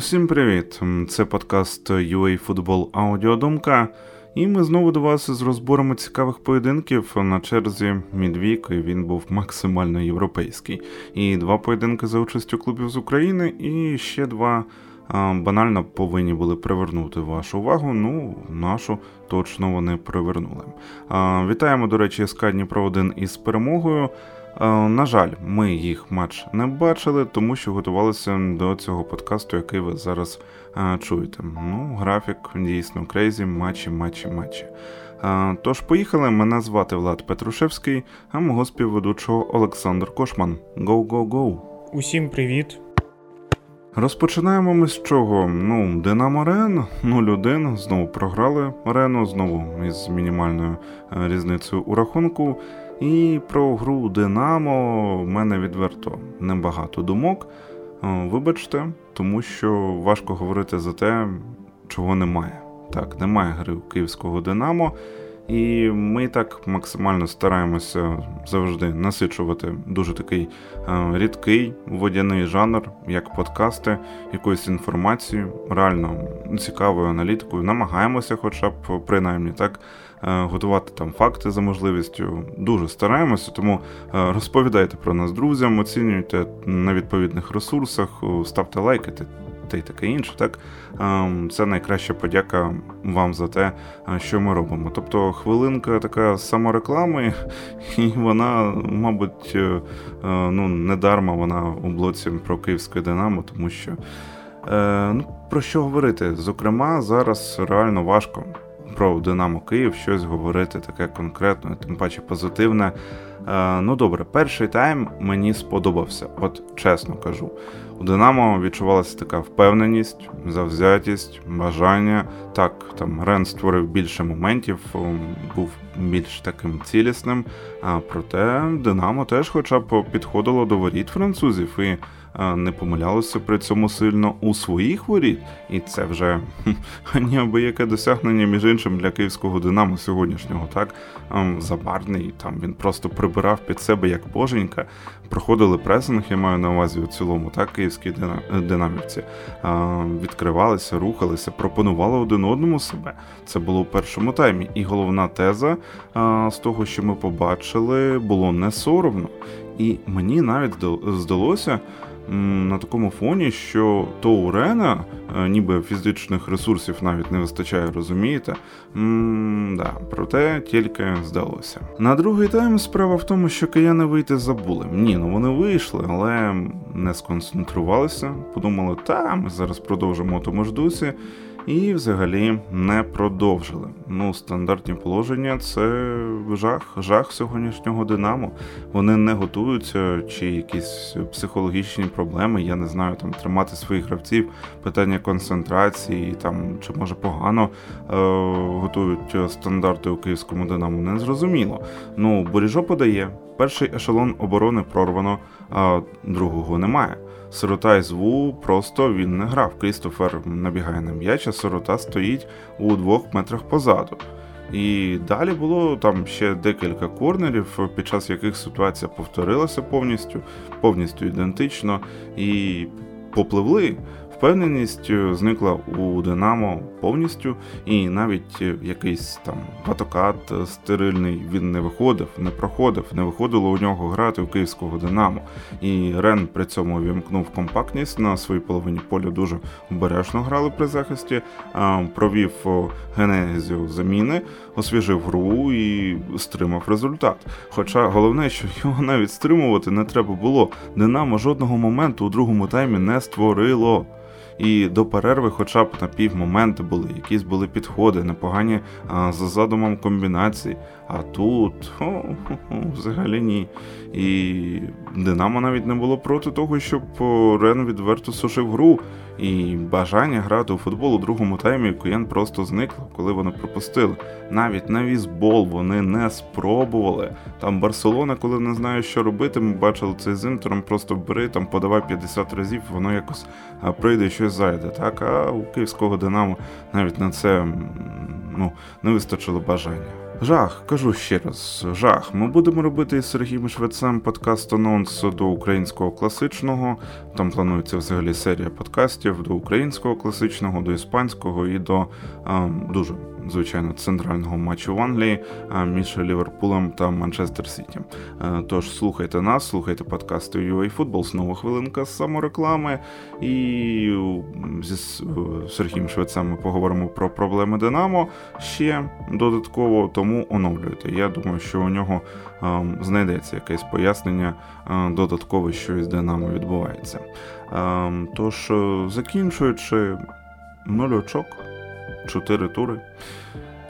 Усім привіт! Це подкаст UA Футбол Аудіодумка, і ми знову до вас з розборами цікавих поєдинків на черзі Мідвік. Він був максимально європейський. І два поєдинки за участю клубів з України, і ще два банально повинні були привернути вашу увагу. Ну, нашу точно вони привернули. Вітаємо, до речі, СК Дніпро 1 із перемогою. На жаль, ми їх матч не бачили, тому що готувалися до цього подкасту, який ви зараз чуєте. Ну, графік дійсно crazy, матчі, матчі, матчі. Тож, поїхали. Мене звати Влад Петрушевський, а мого співведучого Олександр Кошман. Go-go-go! Усім привіт! Розпочинаємо ми з чого? Ну, Динамо Рен 0-1, знову програли Рену, знову із мінімальною е, різницею у рахунку. І про гру Динамо в мене відверто небагато думок. Е, вибачте, тому що важко говорити за те, чого немає. Так, немає гри у київського Динамо. І ми так максимально стараємося завжди насичувати дуже такий е, рідкий водяний жанр, як подкасти, якоюсь інформацією, реально цікавою аналітикою. Намагаємося, хоча б принаймні так готувати там факти за можливістю. Дуже стараємося, тому е, розповідайте про нас друзям, оцінюйте на відповідних ресурсах, ставте лайки та й таке інше. Так це найкраща подяка вам за те, е, що ми робимо. Тобто хвилинка така самореклами, і вона, мабуть, е, е, ну не дарма вона у блоці про київське Динамо, тому що ну, про що говорити? Зокрема, зараз реально важко. Про Динамо Київ щось говорити таке конкретне, тим паче позитивне. Ну добре, перший тайм мені сподобався, от чесно кажу. У Динамо відчувалася така впевненість, завзятість, бажання. Так, там Рен створив більше моментів, був більш таким цілісним. А проте Динамо теж, хоча б підходило до воріт французів і не помилялося при цьому сильно у своїх воріт. І це вже ніяке досягнення між іншим для київського Динамо сьогоднішнього. Так забарний там він просто прибирав під себе як боженька. Проходили пресинг, я маю на увазі у цілому, так київські динамівці відкривалися, рухалися, пропонували один одному себе. Це було у першому таймі. І головна теза з того, що ми побачили, було не соромно. І мені навіть здалося, на такому фоні, що то у Рена е, ніби фізичних ресурсів навіть не вистачає, розумієте? Да, Проте тільки здалося. На другий тайм справа в тому, що кияни вийти забули. Ні, ну вони вийшли, але не сконцентрувалися. Подумали, та ми зараз продовжимо тому ж дусі і взагалі не продовжили. Ну, стандартні положення це жах, жах сьогоднішнього Динамо. Вони не готуються, чи якісь психологічні проблеми. Я не знаю, там тримати своїх гравців, питання концентрації, там чи може погано е- готують стандарти у київському Динамо. Не зрозуміло. Ну, Боріжо подає. Перший ешелон оборони прорвано, а другого немає. Сирота із Ву просто він не грав. Крістофер набігає на м'яч, а сирота стоїть у двох метрах позаду. І далі було там ще декілька корнерів, під час яких ситуація повторилася повністю, повністю ідентично, і попливли Впевненість е, зникла у Динамо повністю, і навіть е, якийсь там патокат е, стерильний він не виходив, не проходив, не виходило у нього грати у київського Динамо. І Рен при цьому вімкнув компактність на своїй половині поля дуже обережно грали при захисті, провів генезію заміни, освіжив гру і стримав результат. Хоча головне, що його навіть стримувати не треба було. Динамо жодного моменту у другому таймі не створило. І до перерви, хоча б на пів моменти були, якісь були підходи, непогані за задумом комбінації. А тут о, взагалі ні. І Динамо навіть не було проти того, щоб Рен відверто сушив гру. І бажання грати у футбол у другому таймі Куєн просто зникло, коли вони пропустили. Навіть на візбол вони не спробували. Там Барселона, коли не знає, що робити, ми бачили це з інтером, просто бери, там подавай 50 разів, воно якось прийде щось зайде. Так, а у київського Динамо навіть на це ну, не вистачило бажання. Жах, кажу ще раз, жах. Ми будемо робити з Сергієм Швецем подкаст анонс до українського класичного. Там планується взагалі серія подкастів до українського класичного, до іспанського і до ем, дуже звичайно, центрального матчу в Англії між Ліверпулем та Манчестер Сіті. Е, тож слухайте нас, слухайте подкасти UA Football, знову хвилинка з самореклами. І зі Сергієм Швецем ми поговоримо про проблеми Динамо ще додатково, тому оновлюйте. Я думаю, що у нього ем, знайдеться якесь пояснення е, додаткове, що із Динамо відбувається. Тож, е, закінчуючи нуль очок чотири тури.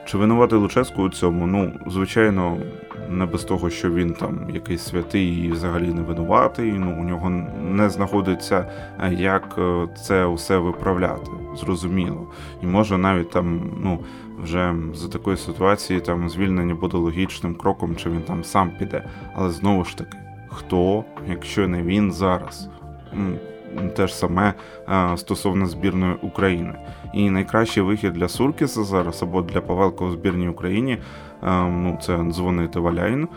Чи винуватий Луческу у цьому? Ну, звичайно, не без того, що він там якийсь святий і взагалі не винуватий. Ну, у нього не знаходиться е, як е, це все виправляти, зрозуміло. І може навіть там, ну, вже за такої ситуації там звільнення буде логічним кроком, чи він там сам піде. Але знову ж таки, хто, якщо не він зараз? Те ж саме стосовно збірної України. І найкращий вихід для Суркіса зараз або для Павелка у збірній Україні ну, це дзвонити Валяйн,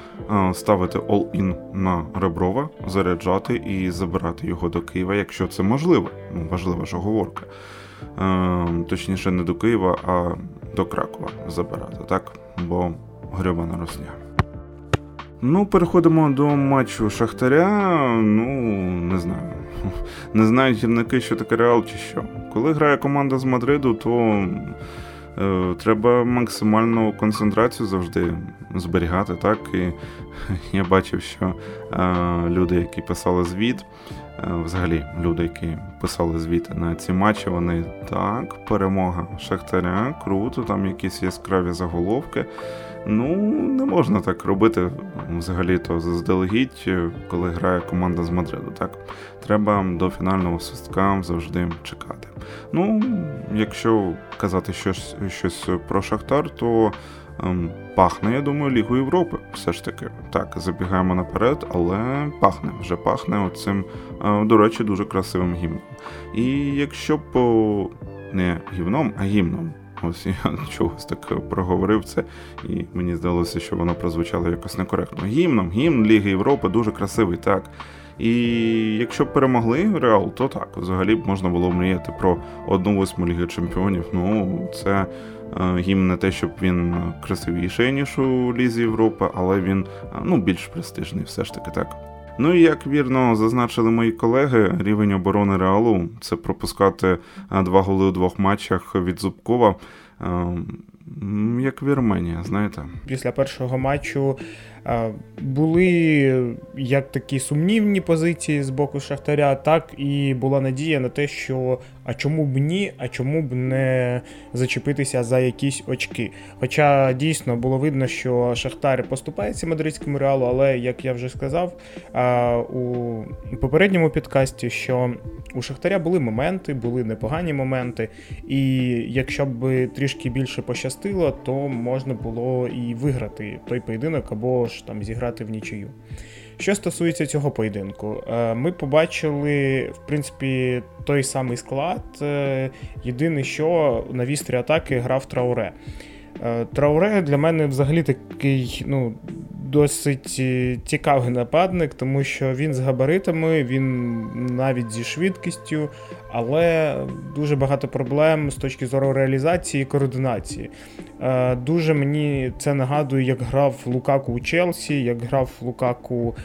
ставити all-in на Реброва, заряджати і забирати його до Києва, якщо це можливо. Ну, важлива ж оговорка. Точніше, не до Києва, а до Кракова забирати, так? Бо грьобана росня. Ну, переходимо до матчу Шахтаря. Ну, не знаю. Не знають гірники, що таке реал чи що. Коли грає команда з Мадриду, то е, треба максимальну концентрацію завжди зберігати. так? І я бачив, що е, люди, які писали звіт, взагалі люди, які писали звіти на ці матчі, вони так, перемога Шахтаря, круто, там якісь яскраві заголовки. Ну, не можна так робити взагалі-то заздалегідь, коли грає команда з Мадриду. Так, треба до фінального свистка завжди чекати. Ну, якщо казати щось щось про Шахтар, то пахне, я думаю, Лігу Європи. Все ж таки. Так, забігаємо наперед, але пахне, вже пахне оцим, е, до речі, дуже красивим гімном. І якщо б не гімном, а гімном. Ось я чогось так проговорив це, і мені здалося, що воно прозвучало якось некоректно. Гімном, гімн Ліги Європи дуже красивий, так. І якщо б перемогли Реал, то так, взагалі б можна було мріяти про одну восьму Ліги Чемпіонів. Ну, це е, гімн не те, щоб він красивіший, ніж у Лізі Європи, але він е, ну, більш престижний, все ж таки так. Ну і як вірно зазначили мої колеги, рівень оборони реалу це пропускати два голи у двох матчах від Зубкова. Ем, як Вірменія, знаєте, після першого матчу були як такі сумнівні позиції з боку Шахтаря, так і була надія на те, що а чому б ні, а чому б не зачепитися за якісь очки. Хоча дійсно було видно, що Шахтар поступається мадридському реалу, але як я вже сказав у попередньому підкасті, що у Шахтаря були моменти, були непогані моменти, і якщо б трішки більше пощастило, то можна було і виграти той поєдинок або ж там зіграти в нічию. Що стосується цього поєдинку, е, ми побачили, в принципі, той самий склад. Е, єдине, що на вістрі атаки грав Трауре. Е, Трауре для мене взагалі такий, ну, досить е, цікавий нападник, тому що він з габаритами, він навіть зі швидкістю, але дуже багато проблем з точки зору реалізації і координації. Е, дуже мені це нагадує, як грав Лукаку у Челсі, як грав Лукаку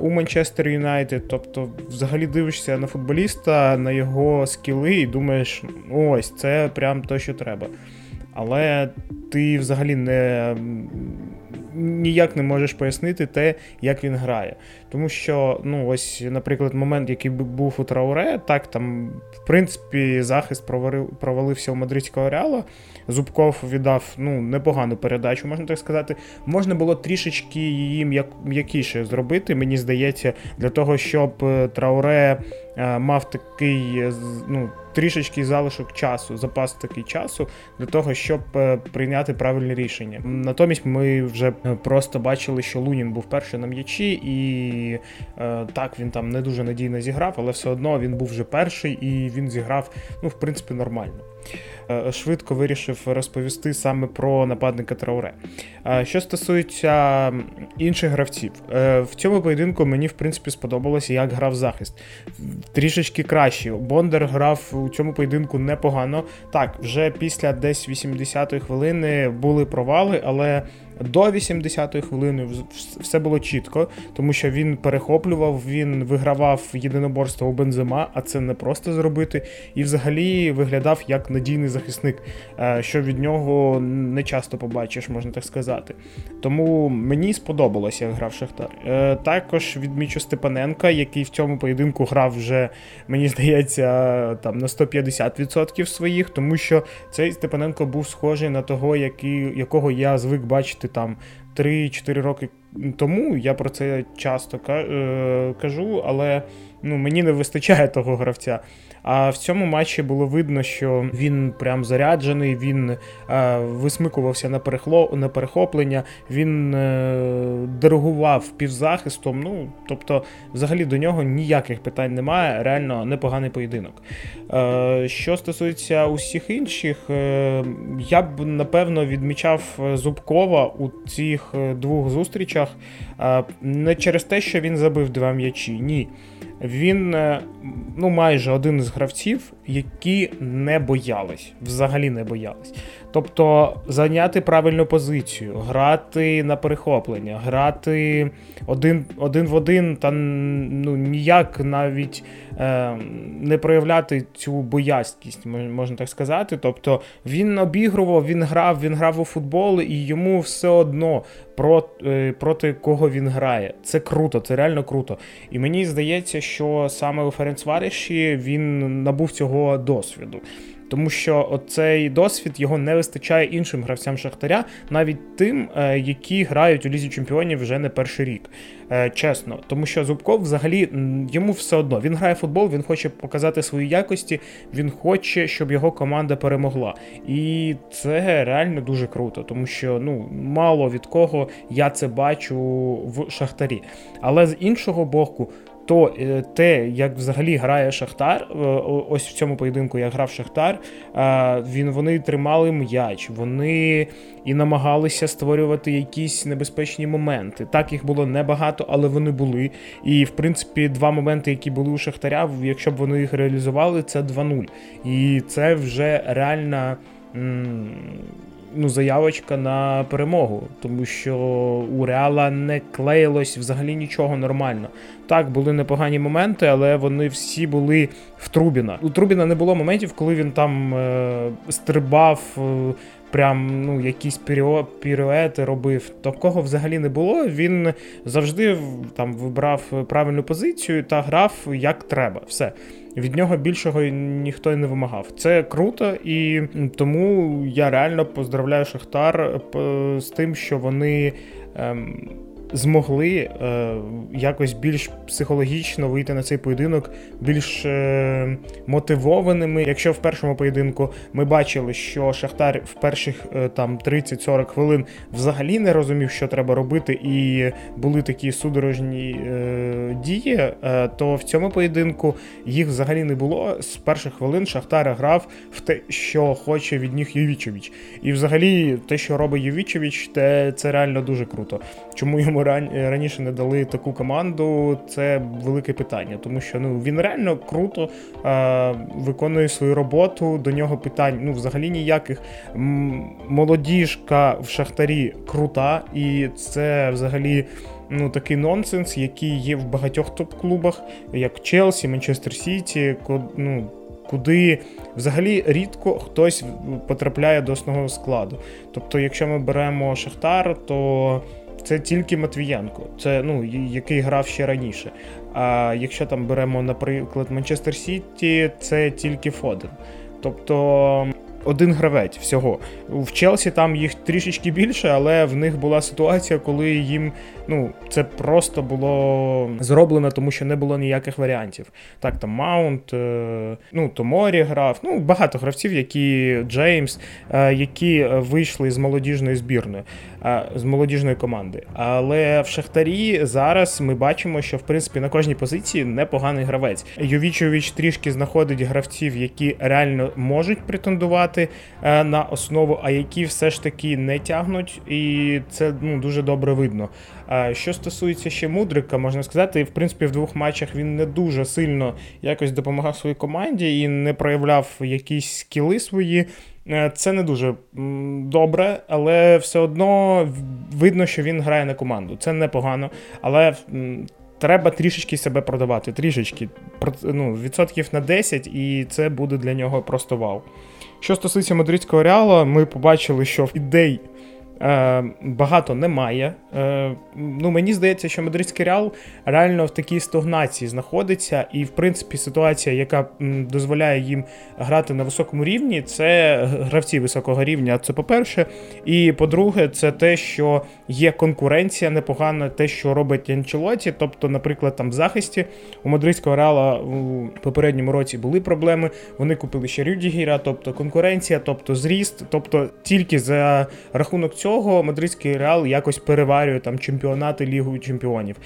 у Манчестер Юнайтед. Тобто, взагалі дивишся на футболіста, на його скіли і думаєш, ось це прям то, що треба. Але ти взагалі не ніяк не можеш пояснити те, як він грає. Тому що, ну, ось, наприклад, момент, який був у Трауре, так там, в принципі, захист провалив, провалився у мадридського реала. Зубков віддав ну, непогану передачу, можна так сказати. Можна було трішечки її м'якіше зробити, мені здається, для того, щоб е, Трауре мав такий ну, трішечки залишок часу, запас такий часу для того, щоб прийняти правильне рішення. Натомість ми вже просто бачили, що Лунін був перший на м'ячі, і так він там не дуже надійно зіграв, але все одно він був вже перший і він зіграв, ну, в принципі, нормально. Е, швидко вирішив розповісти саме про нападника Трауре. Що стосується інших гравців, е, в цьому поєдинку мені в принципі сподобалося, як грав захист. Трішечки краще. Бондар грав у цьому поєдинку непогано. Так, вже після десь 80-ї хвилини були провали, але до 80-ї хвилини все було чітко, тому що він перехоплював, він вигравав єдиноборство у бензима, а це не просто зробити. І взагалі виглядав як надійний захисник, е, що від нього не часто побачиш, можна так сказати. Тому мені сподобалося, як грав Шахтар. Е, також відмічу Степаненка, який в цьому поєдинку грав вже, мені здається, там на 150% своїх, тому що цей Степаненко був схожий на того, який, якого я звик бачити там 3-4 роки тому. Я про це часто е, кажу, але ну, мені не вистачає того гравця. А в цьому матчі було видно, що він прям заряджений, він е, висмикувався на перехло, на перехоплення, він е, диригував півзахистом. Ну, тобто, взагалі до нього ніяких питань немає. Реально непоганий поєдинок. Е, Що стосується усіх інших, е, я б напевно відмічав Зубкова у цих е, двох зустрічах. Е, не через те, що він забив два м'ячі, ні. Він е, ну майже один з гравців, які не боялись, взагалі не боялись. Тобто зайняти правильну позицію, грати на перехоплення, грати один один в один, та ну ніяк навіть е, не проявляти цю боязкість, можна так сказати. Тобто він обігрував, він грав, він грав у футбол, і йому все одно проти, е, проти кого він грає. Це круто, це реально круто. І мені здається, що саме у Ференцваріші він набув цього досвіду тому що оцей досвід його не вистачає іншим гравцям Шахтаря, навіть тим, е, які грають у лізі чемпіонів вже не перший рік. Е, чесно, тому що Зубков взагалі йому все одно. Він грає в футбол, він хоче показати свої якості, він хоче, щоб його команда перемогла. І це реально дуже круто, тому що ну мало від кого я це бачу в Шахтарі. Але з іншого боку то е, те, як взагалі грає Шахтар, е, ось в цьому поєдинку, як грав Шахтар, він вони тримали м'яч, вони і намагалися створювати якісь небезпечні моменти. Так, їх було небагато, але вони були. І в принципі, два моменти, які були у Шахтаря, якщо б вони їх реалізували, це 2-0. І це вже реальна ну, заявочка на перемогу, тому що у Реала не клеїлось взагалі нічого нормально. Так, були непогані моменти, але вони всі були в Трубіна. У Трубіна не було моментів, коли він там е, стрибав. Е, Прям ну якісь пірюети робив. Такого взагалі не було. Він завжди там вибрав правильну позицію та грав як треба. Все від нього більшого ніхто й не вимагав. Це круто, і тому я реально поздравляю Шахтар е, з тим, що вони. Ем, змогли е, якось більш психологічно вийти на цей поєдинок, більш е, мотивованими. Якщо в першому поєдинку ми бачили, що Шахтар в перших е, там 30-40 хвилин взагалі не розумів, що треба робити, і були такі судорожні е, дії, е, то в цьому поєдинку їх взагалі не було. З перших хвилин Шахтар грав в те, що хоче від них Євічевич. І взагалі те, що робить Євічевич, це реально дуже круто. Чому йому раніше не дали таку команду, це велике питання, тому що ну він реально круто е, виконує свою роботу. До нього питань ну взагалі ніяких. Молодіжка в Шахтарі крута, і це взагалі. Ну, такий нонсенс, який є в багатьох топ-клубах, як Челсі, Манчестер Сіті, ну, куди взагалі рідко хтось потрапляє до основного складу. Тобто, якщо ми беремо Шахтар, то це тільки Матвіянко, це ну який грав ще раніше. А якщо там беремо, наприклад, Манчестер Сіті, це тільки Фоден. Тобто один гравець всього. В Челсі там їх трішечки більше, але в них була ситуація, коли їм ну, це просто було зроблено, тому що не було ніяких варіантів. Так, там Маунт, е, ну, Томорі грав, ну, багато гравців, які Джеймс, е, які вийшли з молодіжної збірної, е, з молодіжної команди. Але в Шахтарі зараз ми бачимо, що в принципі на кожній позиції непоганий гравець. Йовічович трішки знаходить гравців, які реально можуть претендувати на основу, а які все ж таки не тягнуть, і це ну, дуже добре видно. Що стосується ще Мудрика, можна сказати, в принципі, в двох матчах він не дуже сильно якось допомагав своїй команді і не проявляв якісь скіли свої. Е, це не дуже добре, але все одно видно, що він грає на команду. Це непогано, але треба трішечки себе продавати. Трішечки ну, відсотків на 10, і це буде для нього просто вау. Що стосується мадридського реала, ми побачили, що ідей Е, багато немає. Е, ну, Мені здається, що мадридський реал реально в такій стогнації знаходиться, і, в принципі, ситуація, яка дозволяє їм грати на високому рівні, це гравці високого рівня. Це по-перше. І по-друге, це те, що є конкуренція непогана, те, що робить Анчелоті. Тобто, наприклад, там в захисті у мадридського реала у попередньому році були проблеми. Вони купили ще Рюдігіра, тобто конкуренція, тобто зріст, тобто тільки за рахунок цього цього мадридський реал якось переварює там чемпіонати Лігу чемпіонів.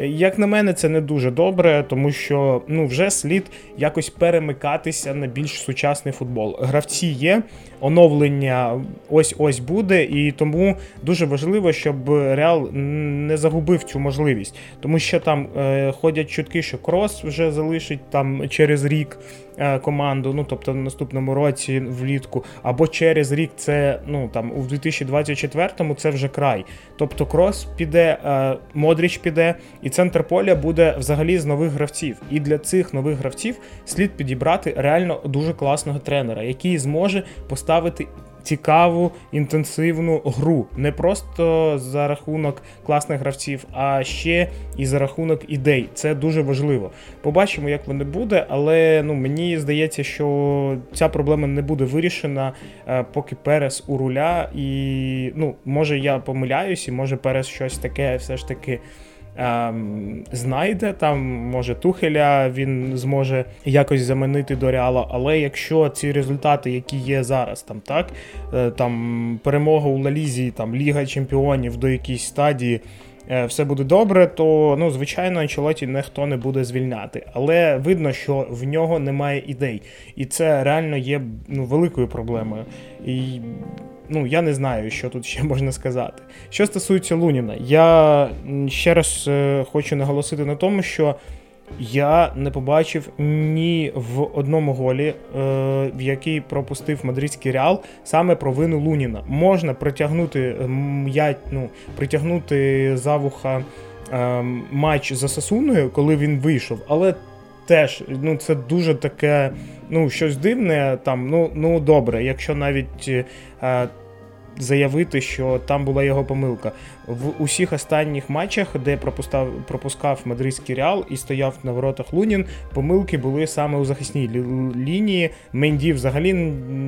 Як на мене, це не дуже добре, тому що ну вже слід якось перемикатися на більш сучасний футбол. Гравці є, оновлення ось ось буде, і тому дуже важливо, щоб Реал не загубив цю можливість, тому що там е, ходять чутки, що крос вже залишить там через рік. Е, команду, ну тобто в наступному році влітку, або через рік це ну там у 2024-му це вже край. Тобто крос піде, е, Модріч піде, і центр поля буде взагалі з нових гравців. І для цих нових гравців слід підібрати реально дуже класного тренера, який зможе поставити цікаву інтенсивну гру. Не просто за рахунок класних гравців, а ще і за рахунок ідей. Це дуже важливо. Побачимо, як воно буде, але ну мені здається, що ця проблема не буде вирішена, е, поки Перес у руля. І ну, може я помиляюсь, і може Перес щось таке все ж таки. Ем, знайде там, може Тухеля він зможе якось замінити до Реала. Але якщо ці результати, які є зараз, там так, е, там перемога у Лалізі, там Ліга Чемпіонів до якійсь стадії. Е, все буде добре, то ну звичайно Анчелоті ніхто не буде звільняти. Але видно, що в нього немає ідей, і це реально є ну, великою проблемою. І ну я не знаю, що тут ще можна сказати. Що стосується Луніна, я ще раз е, хочу наголосити на тому, що я не побачив ні в одному голі, е, в який пропустив мадридський реал, саме про вину Луніна. Можна притягнути я, ну, притягнути за вуха е, матч за Сасуною, коли він вийшов, але теж ну, це дуже таке, ну, щось дивне. Там, ну, ну добре, якщо навіть. Е, заявити, що там була його помилка. В усіх останніх матчах, де пропускав, пропускав мадридський реал і стояв на воротах Лунін, помилки були саме у захисній лінії. Менді взагалі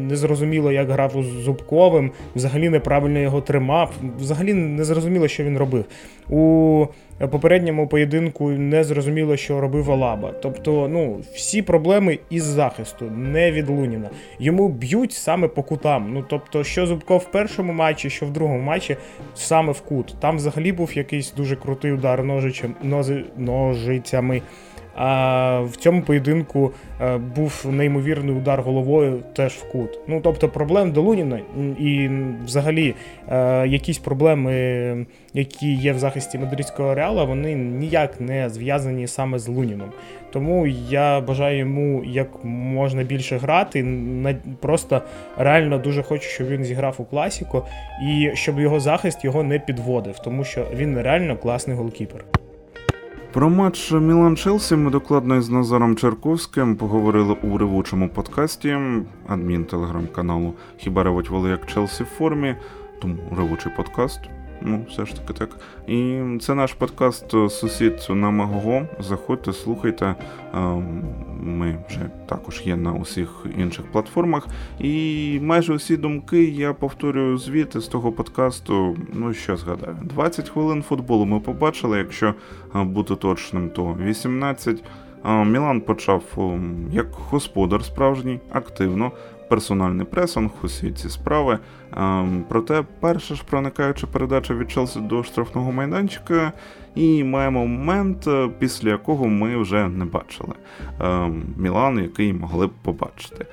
не зрозуміло, як грав з Зубковим, взагалі неправильно його тримав, взагалі не зрозуміло, що він робив. У попередньому поєдинку не зрозуміло, що робив Алаба. Тобто, ну, всі проблеми із захисту, не від Луніна. Йому б'ють саме по кутам. Ну, тобто, що Зубков в першому матчі, що в другому матчі, саме в кут. Там взагалі був якийсь дуже крутий удар ножичем, нози, ножицями. А в цьому поєдинку е, був неймовірний удар головою теж в кут. Ну тобто проблем до Луніна і взагалі е, якісь проблеми, які є в захисті мадридського реала, вони ніяк не зв'язані саме з Луніном. Тому я бажаю йому як можна більше грати. Просто реально дуже хочу, щоб він зіграв у класіку і щоб його захист його не підводив, тому що він реально класний голкіпер. Про матч Мілан Челсі ми докладно із Назаром Черковським поговорили у ревучому подкасті адмін телеграм-каналу Хіба ревуть воли як Челсі в формі, тому ревучий подкаст. Ну, все ж таки так. І це наш подкаст е, Сусід на Магого. Заходьте, слухайте. Ми вже також є на усіх інших платформах. І майже усі думки я повторюю звіти з того подкасту. Ну що згадаю, 20 хвилин футболу ми побачили. Якщо бути точним, то 18. Мілан почав як господар справжній, активно, персональний пресинг, усі ці справи. Проте, перша ж проникаюча передача від Челсі до штрафного майданчика, і маємо момент, е, після якого ми вже не бачили. Мілан, який могли б побачити.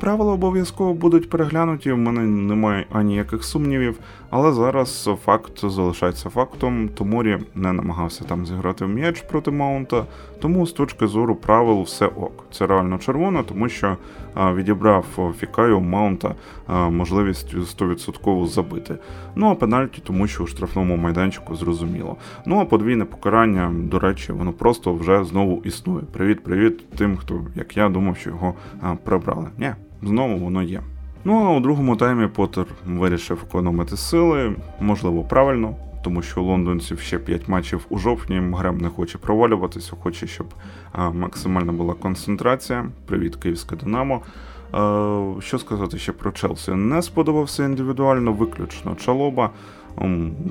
Правила обов'язково будуть переглянуті, в мене немає аніяких сумнівів, але зараз факт залишається фактом. Томорі не намагався там зіграти в м'яч проти Маунта, тому з точки зору правил все ок. Це реально червоно, тому що відібрав Фікаю Маунта можливість 100% забити. Ну а пенальті, тому що у штрафному майданчику зрозуміло. Ну а подвійне покарання, до речі, воно просто вже знову існує. Привіт-привіт тим, хто, як я, думав, що його прибрали. Ні, знову воно є. Ну а у другому таймі Поттер вирішив економити сили, можливо, правильно, тому що у лондонців ще 5 матчів у жовтні. Грем не хоче провалюватися, хоче, щоб максимальна була концентрація. Привіт, Київське Динамо. Що сказати ще про Челсі? Не сподобався індивідуально, виключно Чалоба.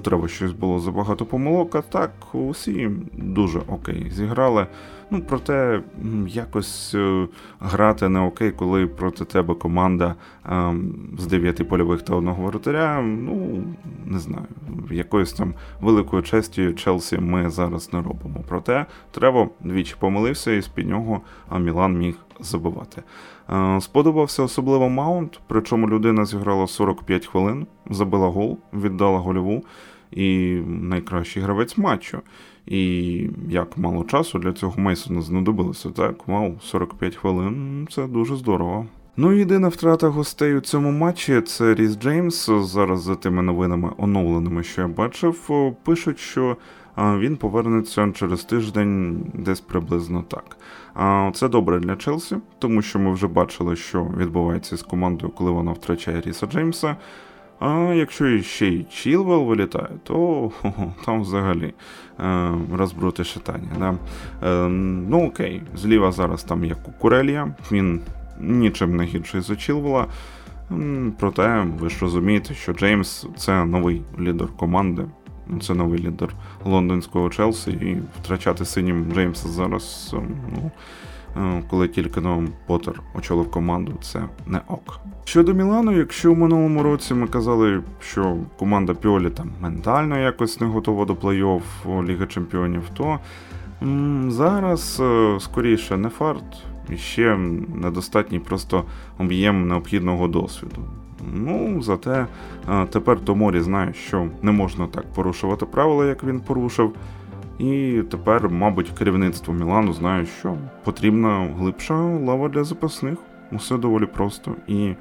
Треба щось було забагато помилок, а так усі дуже окей зіграли. Ну, проте якось е, грати не окей, коли проти тебе команда е, з дев'яти польових та одного воротаря. Ну не знаю, якоюсь там великою честю Челсі ми зараз не робимо. Проте треба двічі помилився, і з під нього Мілан міг забивати. Е, сподобався особливо Маунт, причому людина зіграла 45 хвилин, забила гол, віддала гольову і найкращий гравець матчу. І як мало часу для цього Мейсона знадобилося, так? Вау, 45 хвилин це дуже здорово. Ну, єдина втрата гостей у цьому матчі це Ріс Джеймс. Зараз за тими новинами оновленими, що я бачив, пишуть, що він повернеться через тиждень, десь приблизно так. Це добре для Челсі, тому що ми вже бачили, що відбувається з командою, коли вона втрачає Ріса Джеймса. А якщо ще й Чілвел вилітає, то там взагалі е, розбрути шатання. Да? Е, ну окей, зліва зараз там є Кукурелія, він нічим не гірший за Чілвела. Проте ви ж розумієте, що Джеймс це новий лідер команди, це новий лідер лондонського Челсі, і втрачати синім Джеймса зараз. Ем, ну, Е, коли тільки но Поттер очолив команду, це не ок. Щодо Мілану, якщо в минулому році ми казали, що команда Піолі там ментально якось не готова до плей-офф Ліги Чемпіонів, то м зараз е, скоріше не фарт і ще недостатній просто об'єм необхідного досвіду. Ну, зате е, тепер Томорі знає, що не можна так порушувати правила, як він порушив. І тепер, мабуть, керівництво Мілану знає, що потрібна глибша лава для запасних. Усе доволі просто. І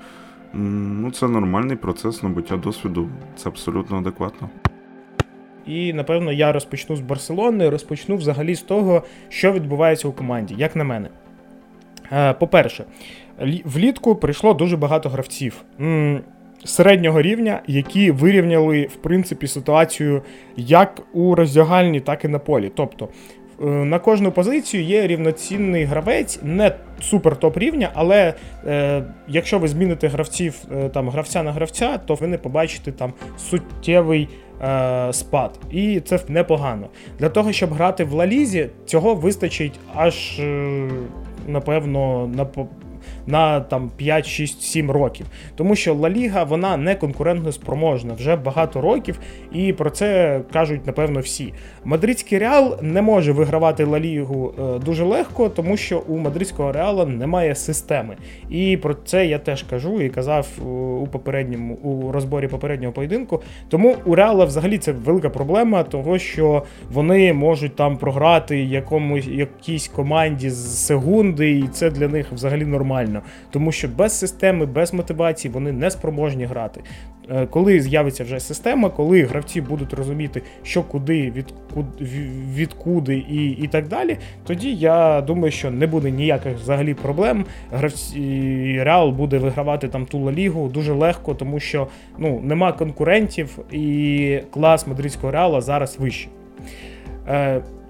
ну, це нормальний процес набуття досвіду, це абсолютно адекватно. І напевно я розпочну з Барселони, розпочну взагалі з того, що відбувається у команді, як на мене. Е, по-перше, влітку прийшло дуже багато гравців середнього рівня, які вирівняли в принципі ситуацію як у роздягальні, так і на полі. Тобто е, на кожну позицію є рівноцінний гравець, не супер топ рівня, але е, якщо ви зміните гравців е, там гравця на гравця, то ви не побачите там суттєвий е, спад. І це непогано. Для того, щоб грати в Лалізі, цього вистачить аж, е, напевно, на на там 5, 6, 7 років. Тому що Ла Ліга вона не конкурентно спроможна вже багато років, і про це кажуть напевно всі. Мадридський реал не може вигравати Ла Лігу е, дуже легко, тому що у мадридського реала немає системи. І про це я теж кажу і казав е, у попередньому у розборі попереднього поєдинку. Тому у реала взагалі це велика проблема, того що вони можуть там програти якомусь якійсь команді з секунди, і це для них взагалі нормально. Реально, тому що без системи, без мотивації вони не спроможні грати. Е, коли з'явиться вже система, коли гравці будуть розуміти, що куди, від, відкуди і і так далі, тоді я думаю, що не буде ніяких взагалі проблем. Гравці Реал буде вигравати там ту Лігу дуже легко, тому що ну, нема конкурентів, і клас мадридського реала зараз вищий.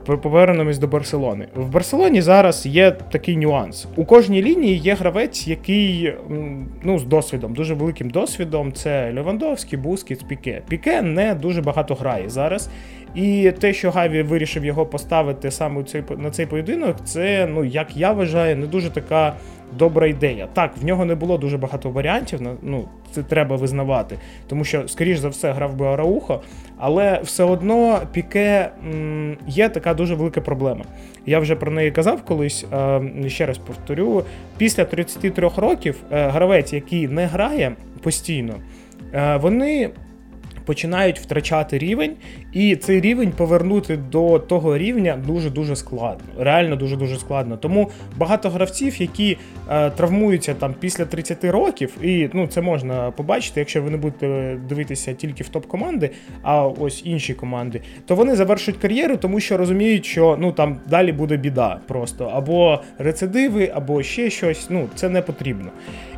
Повернемось до Барселони. В Барселоні зараз є такий нюанс. У кожній лінії є гравець, який ну, з досвідом, дуже великим досвідом. Це Левандовський, Бускіт, Піке. Піке не дуже багато грає зараз. І те, що Гаві вирішив його поставити саме на цей поєдинок, це, ну, як я вважаю, не дуже така добра ідея. Так, в нього не було дуже багато варіантів, ну це треба визнавати, тому що, скоріш за все, грав би Араухо, але все одно Піке м, є така дуже велика проблема. Я вже про неї казав колись. Ще раз повторю: після 33 років е, гравець, який не грає постійно, е, вони починають втрачати рівень, і цей рівень повернути до того рівня дуже-дуже складно. Реально дуже-дуже складно. Тому багато гравців, які е, травмуються там після 30 років, і ну це можна побачити, якщо ви не будете дивитися тільки в топ-команди, а ось інші команди, то вони завершують кар'єру, тому що розуміють, що ну там далі буде біда просто або рецидиви, або ще щось. Ну це не потрібно.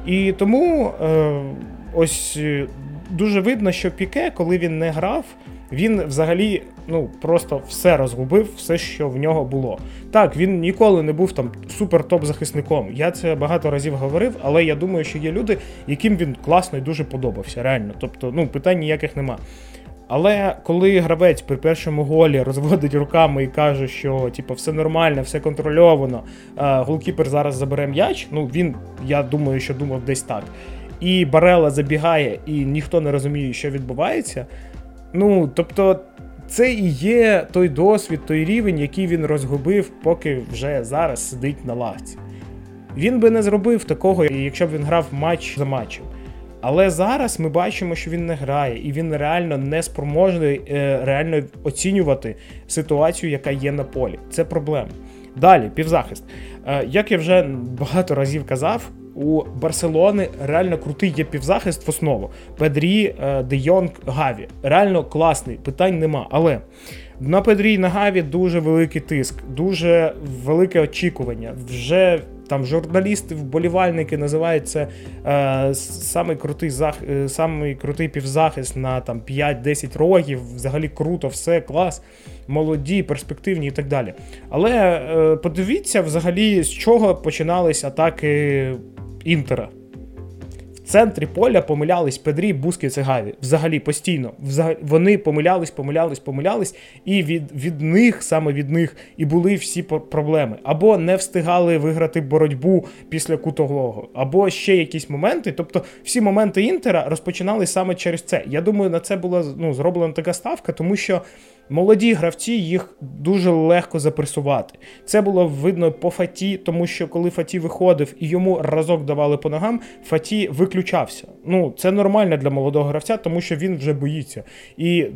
І тому е, ось дуже видно, що Піке, коли він не грав, він взагалі ну просто все розгубив, все, що в нього було. Так, він ніколи не був там супер-топ-захисником. Я це багато разів говорив, але я думаю, що є люди, яким він класно і дуже подобався. Реально. Тобто, ну питань ніяких нема. Але коли гравець при першому голі розводить руками і каже, що типу, все нормально, все контрольовано, голкіпер зараз забере м'яч, ну він, я думаю, що думав десь так і Барела забігає, і ніхто не розуміє, що відбувається. Ну, тобто, це і є той досвід, той рівень, який він розгубив, поки вже зараз сидить на лавці. Він би не зробив такого, якщо б він грав матч за матчем. Але зараз ми бачимо, що він не грає, і він реально не спроможний е, реально оцінювати ситуацію, яка є на полі. Це проблема. Далі, півзахист. Е, як я вже багато разів казав, у Барселони реально крутий є півзахист в основу. Педрі, е, Де Йонг, Гаві. Реально класний, питань нема. Але на Педрі і на Гаві дуже великий тиск, дуже велике очікування. Вже там журналісти, вболівальники називають це е, самий крутий зах, е, самий крутий півзахист на там 5-10 років. Взагалі круто, все, клас, молоді, перспективні і так далі. Але е, подивіться, взагалі, з чого починались атаки Інтера. В центрі поля помилялись Педрі, Буски і Гаві. Взагалі постійно. Взагалі, вони помилялись, помилялись, помилялись, і від від них, саме від них, і були всі проблеми. Або не встигали виграти боротьбу після кутового, або ще якісь моменти. Тобто всі моменти Інтера розпочинались саме через це. Я думаю, на це була ну, зроблена така ставка, тому що Молоді гравці їх дуже легко запресувати. Це було видно по Фаті, тому що коли Фаті виходив і йому разок давали по ногам, Фаті виключався. Ну, це нормально для молодого гравця, тому що він вже боїться. І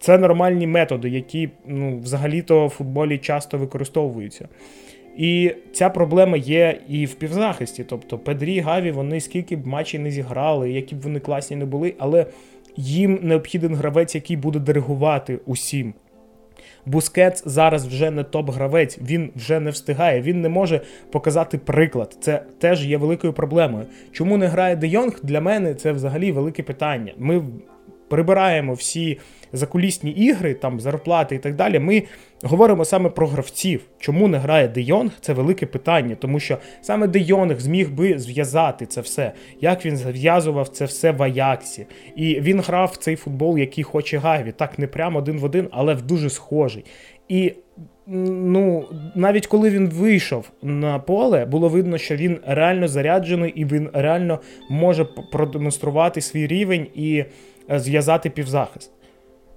це нормальні методи, які ну, взагалі-то в футболі часто використовуються. І ця проблема є і в півзахисті. Тобто Педрі, Гаві, вони скільки б матчів не зіграли, які б вони класні не були, але їм необхіден гравець, який буде диригувати усім. Бускетс зараз вже не топ-гравець, він вже не встигає, він не може показати приклад. Це теж є великою проблемою. Чому не грає Де Йонг? Для мене це взагалі велике питання. Ми прибираємо всі закулісні ігри, там зарплати і так далі. Ми говоримо саме про гравців. Чому не грає Де Йонг? Це велике питання, тому що саме Де Йонг зміг би зв'язати це все. Як він зв'язував це все в Аяксі. І він грав в цей футбол, який хоче Гаві. Так не прямо один в один, але в дуже схожий. І ну, навіть коли він вийшов на поле, було видно, що він реально заряджений і він реально може продемонструвати свій рівень і зв'язати півзахист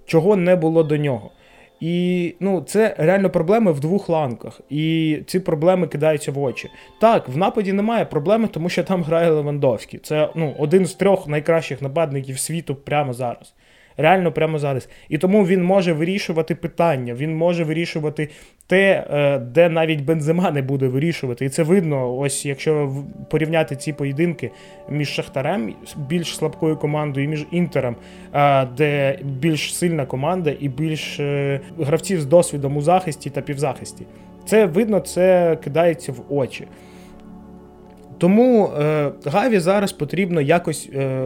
чого не було до нього. І ну, це реально проблеми в двох ланках. І ці проблеми кидаються в очі. Так, в нападі немає проблеми, тому що там грає Левандовський. Це ну, один з трьох найкращих нападників світу прямо зараз. Реально прямо зараз. І тому він може вирішувати питання, він може вирішувати те, е, де навіть бензима не буде вирішувати. І це видно, ось якщо порівняти ці поєдинки між Шахтарем, більш слабкою командою, і між Інтером, е, де більш сильна команда і більш е, гравців з досвідом у захисті та півзахисті. Це видно, це кидається в очі. Тому е, Гаві зараз потрібно якось е,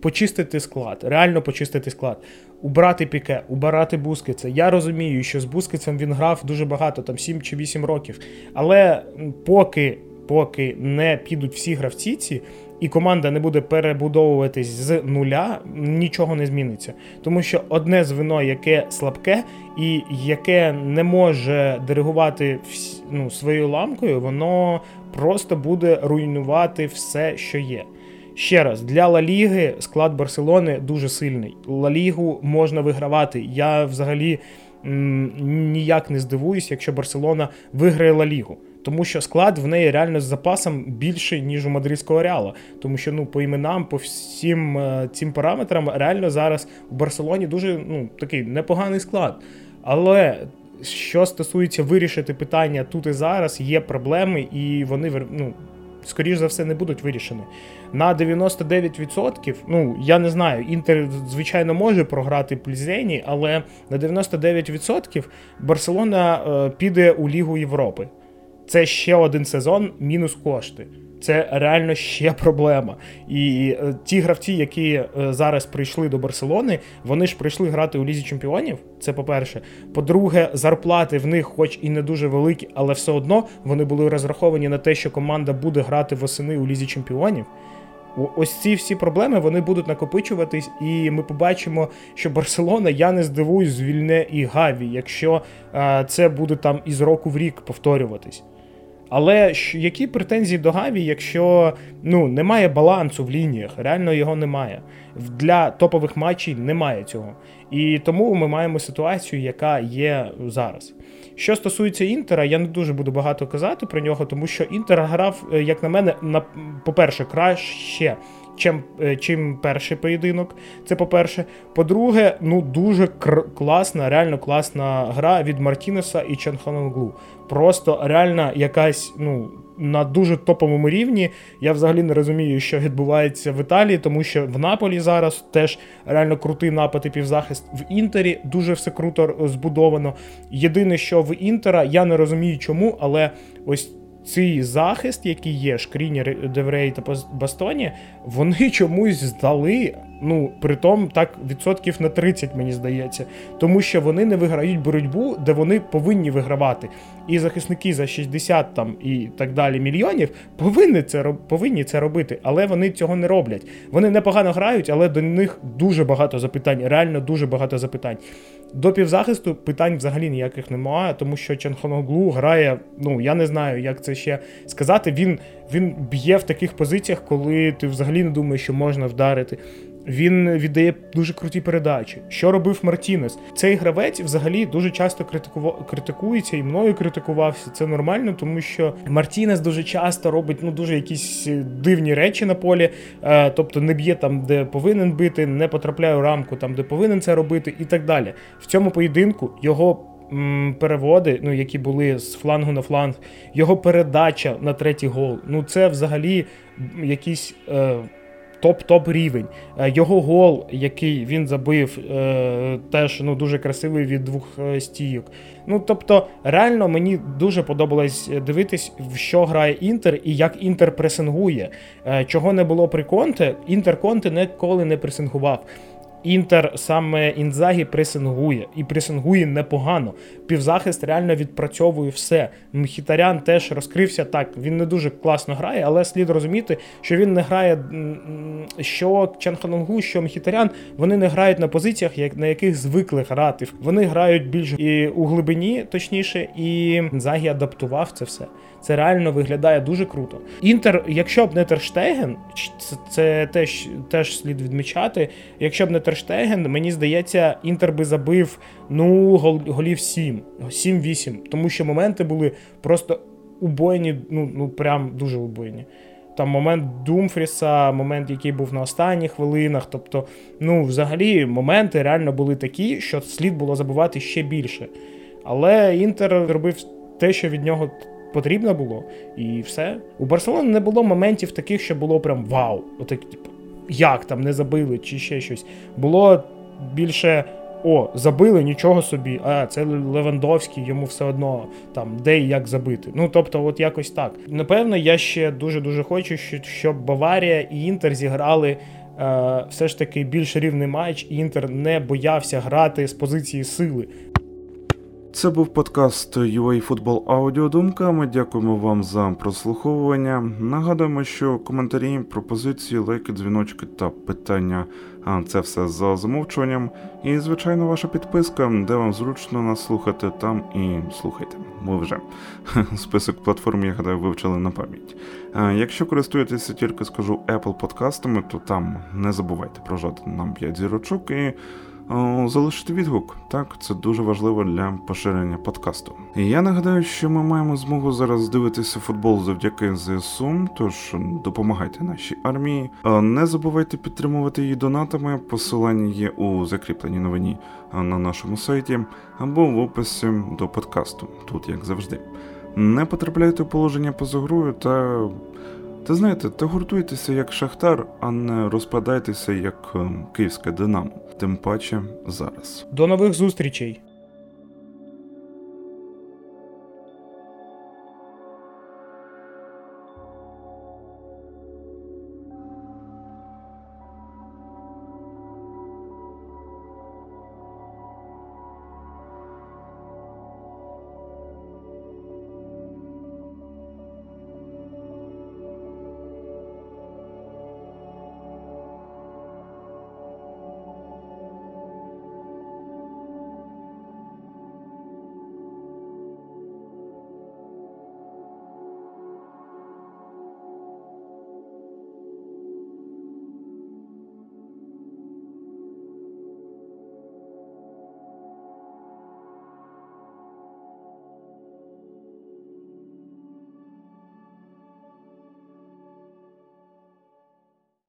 почистити склад, реально почистити склад, убрати піке, убирати Бускетса. Я розумію, що з Бускетсом він грав дуже багато, там 7 чи 8 років. Але поки поки не підуть всі гравці ці, і команда не буде перебудовуватись з нуля, нічого не зміниться. Тому що одне звено, яке слабке і яке не може диригувати ну, своєю ламкою, воно просто буде руйнувати все, що є. Ще раз, для Ла Ліги склад Барселони дуже сильний. Ла Лігу можна вигравати. Я взагалі м, ніяк не здивуюсь, якщо Барселона виграє Ла Лігу. Тому що склад в неї реально з запасом більший, ніж у мадридського реала. Тому що ну, по іменам, по всім е, цим параметрам, реально зараз у Барселоні дуже ну, такий непоганий склад. Але що стосується вирішити питання тут і зараз, є проблеми, і вони ну, скоріш за все не будуть вирішені. На 99%, ну я не знаю, Інтер, звичайно, може програти Плізені, але на 99% Барселона е, піде у Лігу Європи. Це ще один сезон, мінус кошти. Це реально ще проблема. І е, ті гравці, які е, зараз прийшли до Барселони, вони ж прийшли грати у Лізі Чемпіонів. Це по-перше. По-друге, зарплати в них, хоч і не дуже великі, але все одно вони були розраховані на те, що команда буде грати восени у Лізі Чемпіонів. Ось ці всі проблеми вони будуть накопичуватись, і ми побачимо, що Барселона, я не здивуюсь, звільне і Гаві, якщо е, це буде там із року в рік повторюватись. Але які претензії до Гаві, якщо ну, немає балансу в лініях, реально його немає. Для топових матчів немає цього. І тому ми маємо ситуацію, яка є зараз. Що стосується Інтера, я не дуже буду багато казати про нього, тому що Інтер грав, е, як на мене, на, по-перше, краще чим е, чим перший поєдинок. Це по-перше. По-друге, ну дуже кр- класна, реально класна гра від Мартінеса і Чанханонглу. Просто реально якась, ну. На дуже топовому рівні я взагалі не розумію, що відбувається в Італії, тому що в Наполі зараз теж реально крутий напад і півзахист. В Інтері дуже все круто збудовано. Єдине, що в Інтера, я не розумію чому, але ось цей захист, який є, Шкрінер, Деврей та Бастоні, вони чомусь здали. Ну, притом так відсотків на 30, мені здається, тому що вони не виграють боротьбу, де вони повинні вигравати. І захисники за 60 там і так далі мільйонів повинні це повинні це робити, але вони цього не роблять. Вони непогано грають, але до них дуже багато запитань, реально дуже багато запитань. До півзахисту питань взагалі ніяких немає, тому що Чанхоноглу грає. Ну я не знаю, як це ще сказати. Він він б'є в таких позиціях, коли ти взагалі не думаєш, що можна вдарити. Він віддає дуже круті передачі. Що робив Мартінес? Цей гравець взагалі дуже часто критикував критикується і мною критикувався. Це нормально, тому що Мартінес дуже часто робить ну дуже якісь дивні речі на полі, е, тобто не б'є там, де повинен бити, не потрапляє у рамку там, де повинен це робити, і так далі. В цьому поєдинку його. Переводи, ну які були з флангу на фланг, його передача на третій гол. Ну це взагалі якісь е, топ-топ рівень. Е, його гол, який він забив, е, теж ну, дуже красивий від двох е, стійок. Ну, тобто, реально мені дуже подобалось дивитись, в що грає Інтер і як Інтер пресингує. Чого не було при Конте, Інтер Конте ніколи не пресингував. Інтер саме Інзагі пресингує і пресингує непогано. Півзахист реально відпрацьовує все. Мхітарян теж розкрився так. Він не дуже класно грає, але слід розуміти, що він не грає. Що Чанханунгу, що Мхітарян, вони не грають на позиціях, на яких звикли грати. Вони грають більш і у глибині, точніше, і Інзагі адаптував це все. Це реально виглядає дуже круто. Інтер, якщо б не Терштеген, це теж теж слід відмічати. Якщо б не Терштеген, мені здається, Інтер би забив ну, голів 7, 7-8. Тому що моменти були просто убойні, ну, ну прям дуже убойні. там момент Думфріса, момент, який був на останніх хвилинах. Тобто, ну, взагалі, моменти реально були такі, що слід було забувати ще більше. Але Інтер зробив те, що від нього потрібно було, і все. У Барселони не було моментів таких, що було прям вау. Отак, типу, як там не забили, чи ще щось. Було більше. О, забили нічого собі. А це Левандовський, йому все одно там де і як забити. Ну тобто, от якось так. Напевно, я ще дуже дуже хочу, щоб Баварія і Інтер зіграли е, все ж таки більш рівний матч. і Інтер не боявся грати з позиції сили. Це був подкаст UA Футбол Аудіодумка. Ми дякуємо вам за прослуховування. Нагадуємо, що коментарі, пропозиції, лайки, дзвіночки та питання це все за замовчуванням. І, звичайно, ваша підписка, де вам зручно нас слухати, там і слухайте. Ми вже список платформ, я гадаю, вивчили на пам'ять. Якщо користуєтеся тільки скажу Apple подкастами, то там не забувайте прожати нам 5 зірочок і залишити відгук. Так, це дуже важливо для поширення подкасту. Я нагадаю, що ми маємо змогу зараз дивитися футбол завдяки ЗСУ, тож допомагайте нашій армії. Не забувайте підтримувати її донатами. Посилання є у закріпленій новині на нашому сайті або в описі до подкасту, тут як завжди. Не потрапляйте в положення поза грою та. Та знаєте, та гуртуйтеся як шахтар, а не розпадайтеся як київське Динамо тим паче зараз. До нових зустрічей!